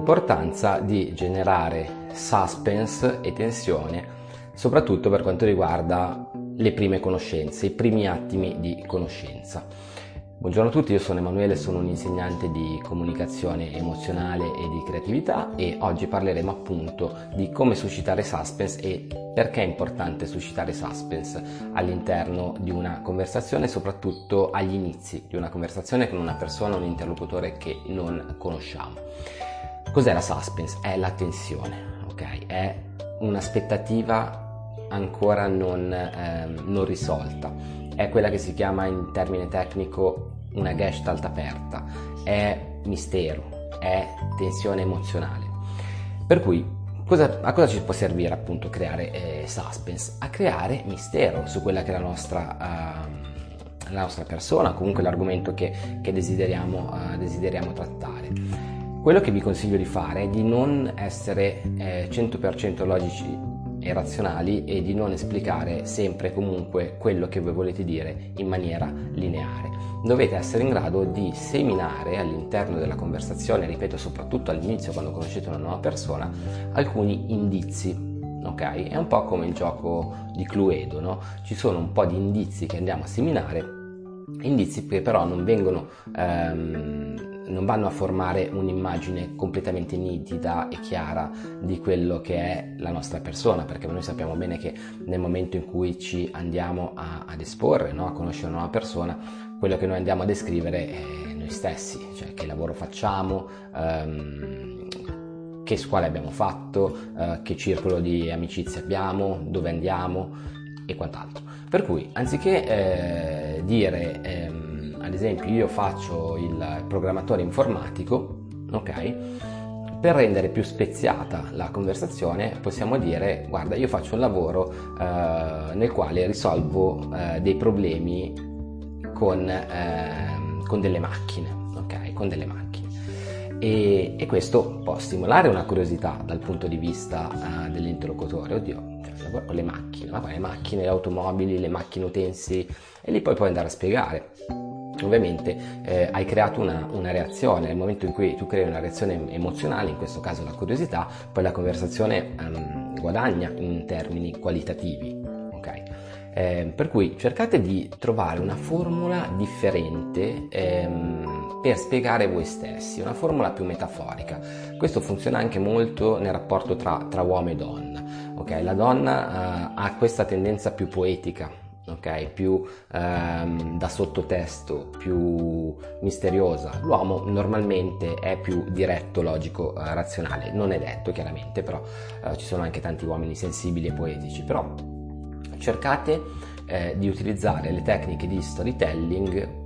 l'importanza di generare suspense e tensione, soprattutto per quanto riguarda le prime conoscenze, i primi attimi di conoscenza. Buongiorno a tutti, io sono Emanuele, sono un insegnante di comunicazione emozionale e di creatività e oggi parleremo appunto di come suscitare suspense e perché è importante suscitare suspense all'interno di una conversazione, soprattutto agli inizi di una conversazione con una persona, un interlocutore che non conosciamo. Cos'è la suspense? È la tensione, ok? È un'aspettativa ancora non, eh, non risolta è quella che si chiama in termine tecnico una gestalt aperta, è mistero, è tensione emozionale. Per cui cosa, a cosa ci può servire appunto creare eh, suspense? A creare mistero su quella che è la nostra, uh, la nostra persona, comunque l'argomento che, che desideriamo, uh, desideriamo trattare. Quello che vi consiglio di fare è di non essere eh, 100% logici e razionali e di non esplicare sempre e comunque quello che voi volete dire in maniera lineare. Dovete essere in grado di seminare all'interno della conversazione, ripeto soprattutto all'inizio quando conoscete una nuova persona, alcuni indizi. Ok? È un po' come il gioco di Cluedo, no? Ci sono un po' di indizi che andiamo a seminare, indizi che però non vengono ehm, non vanno a formare un'immagine completamente nitida e chiara di quello che è la nostra persona, perché noi sappiamo bene che nel momento in cui ci andiamo a, ad esporre, no? a conoscere una nuova persona, quello che noi andiamo a descrivere è noi stessi, cioè che lavoro facciamo, ehm, che scuola abbiamo fatto, eh, che circolo di amicizie abbiamo, dove andiamo e quant'altro. Per cui anziché eh, dire... Ehm, ad esempio io faccio il programmatore informatico, ok? Per rendere più speziata la conversazione possiamo dire guarda io faccio un lavoro eh, nel quale risolvo eh, dei problemi con, eh, con, delle macchine, ok? Con delle macchine. E, e, questo può stimolare una curiosità dal punto di vista eh, dell'interlocutore. Oddio, cioè, lavoro con le macchine, ma le macchine, le automobili, le macchine utensi e lì poi puoi andare a spiegare ovviamente eh, hai creato una, una, reazione, nel momento in cui tu crei una reazione emozionale, in questo caso la curiosità, poi la conversazione ehm, guadagna in termini qualitativi. Okay? Eh, per cui cercate di trovare una formula differente ehm, per spiegare voi stessi, una formula più metaforica. Questo funziona anche molto nel rapporto tra, tra uomo e donna. Okay? La donna eh, ha questa tendenza più poetica ok? Più ehm, da sottotesto, più misteriosa. L'uomo normalmente è più diretto, logico, eh, razionale. Non è detto chiaramente, però eh, ci sono anche tanti uomini sensibili e poetici. Però cercate eh, di utilizzare le tecniche di storytelling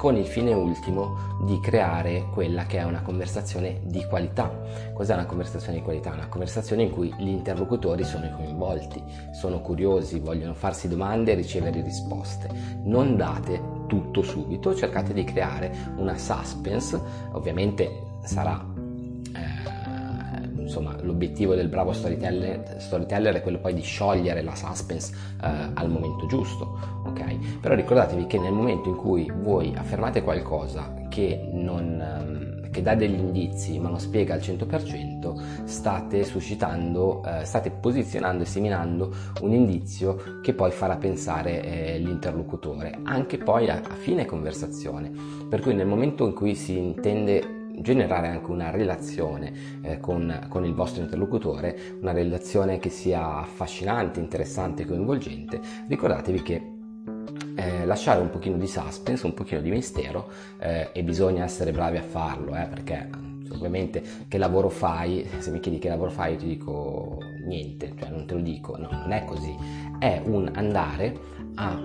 con il fine ultimo di creare quella che è una conversazione di qualità. Cos'è una conversazione di qualità? Una conversazione in cui gli interlocutori sono coinvolti, sono curiosi, vogliono farsi domande e ricevere risposte. Non date tutto subito, cercate di creare una suspense, ovviamente sarà insomma l'obiettivo del bravo storyteller, storyteller, è quello poi di sciogliere la suspense eh, al momento giusto, ok? Però ricordatevi che nel momento in cui voi affermate qualcosa che non... Ehm, che dà degli indizi ma non spiega al 100%, state suscitando, eh, state posizionando e seminando un indizio che poi farà pensare eh, l'interlocutore, anche poi a, a fine conversazione. Per cui nel momento in cui si intende generare anche una relazione eh, con, con, il vostro interlocutore, una relazione che sia affascinante, interessante, coinvolgente, ricordatevi che eh, lasciare un pochino di suspense, un pochino di mistero eh, e bisogna essere bravi a farlo, eh, perché ovviamente che lavoro fai, se mi chiedi che lavoro fai io ti dico niente, cioè non te lo dico, no, non è così, è un andare a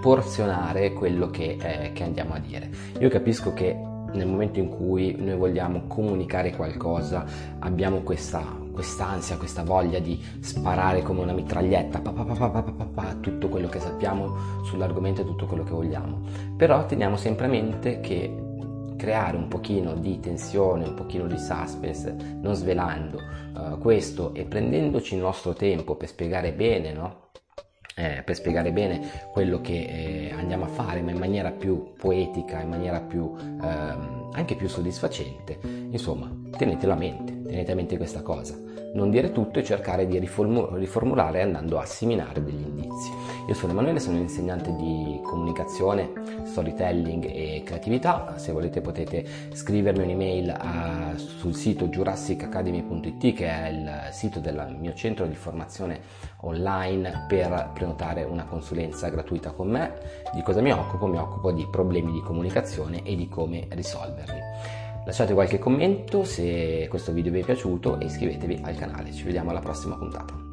porzionare quello che, eh, che andiamo a dire. Io capisco che nel momento in cui noi vogliamo comunicare qualcosa abbiamo questa quest'ansia, questa voglia di sparare come una mitraglietta, pa, pa, pa, tutto quello che sappiamo sull'argomento e tutto quello che vogliamo. Però teniamo sempre a mente che creare un pochino di tensione, un pochino di suspense, non svelando uh, questo e prendendoci il nostro tempo per spiegare bene no? Eh, per spiegare bene quello che eh, andiamo a fare, ma in maniera più poetica, in maniera più, ehm, anche più soddisfacente. Insomma, tenetelo a mente, tenete questa cosa. Non dire tutto e cercare di riformulare andando a seminare degli indizi. Io sono Emanuele, sono un insegnante di comunicazione, storytelling e creatività. Se volete potete scrivermi un'email a, sul sito jurassicacademy.it che è il sito del mio centro di formazione online per prenotare una consulenza gratuita con me. Di cosa mi occupo? Mi occupo di problemi di comunicazione e di come risolverli. Lasciate qualche commento se questo video vi è piaciuto e iscrivetevi al canale. Ci vediamo alla prossima puntata.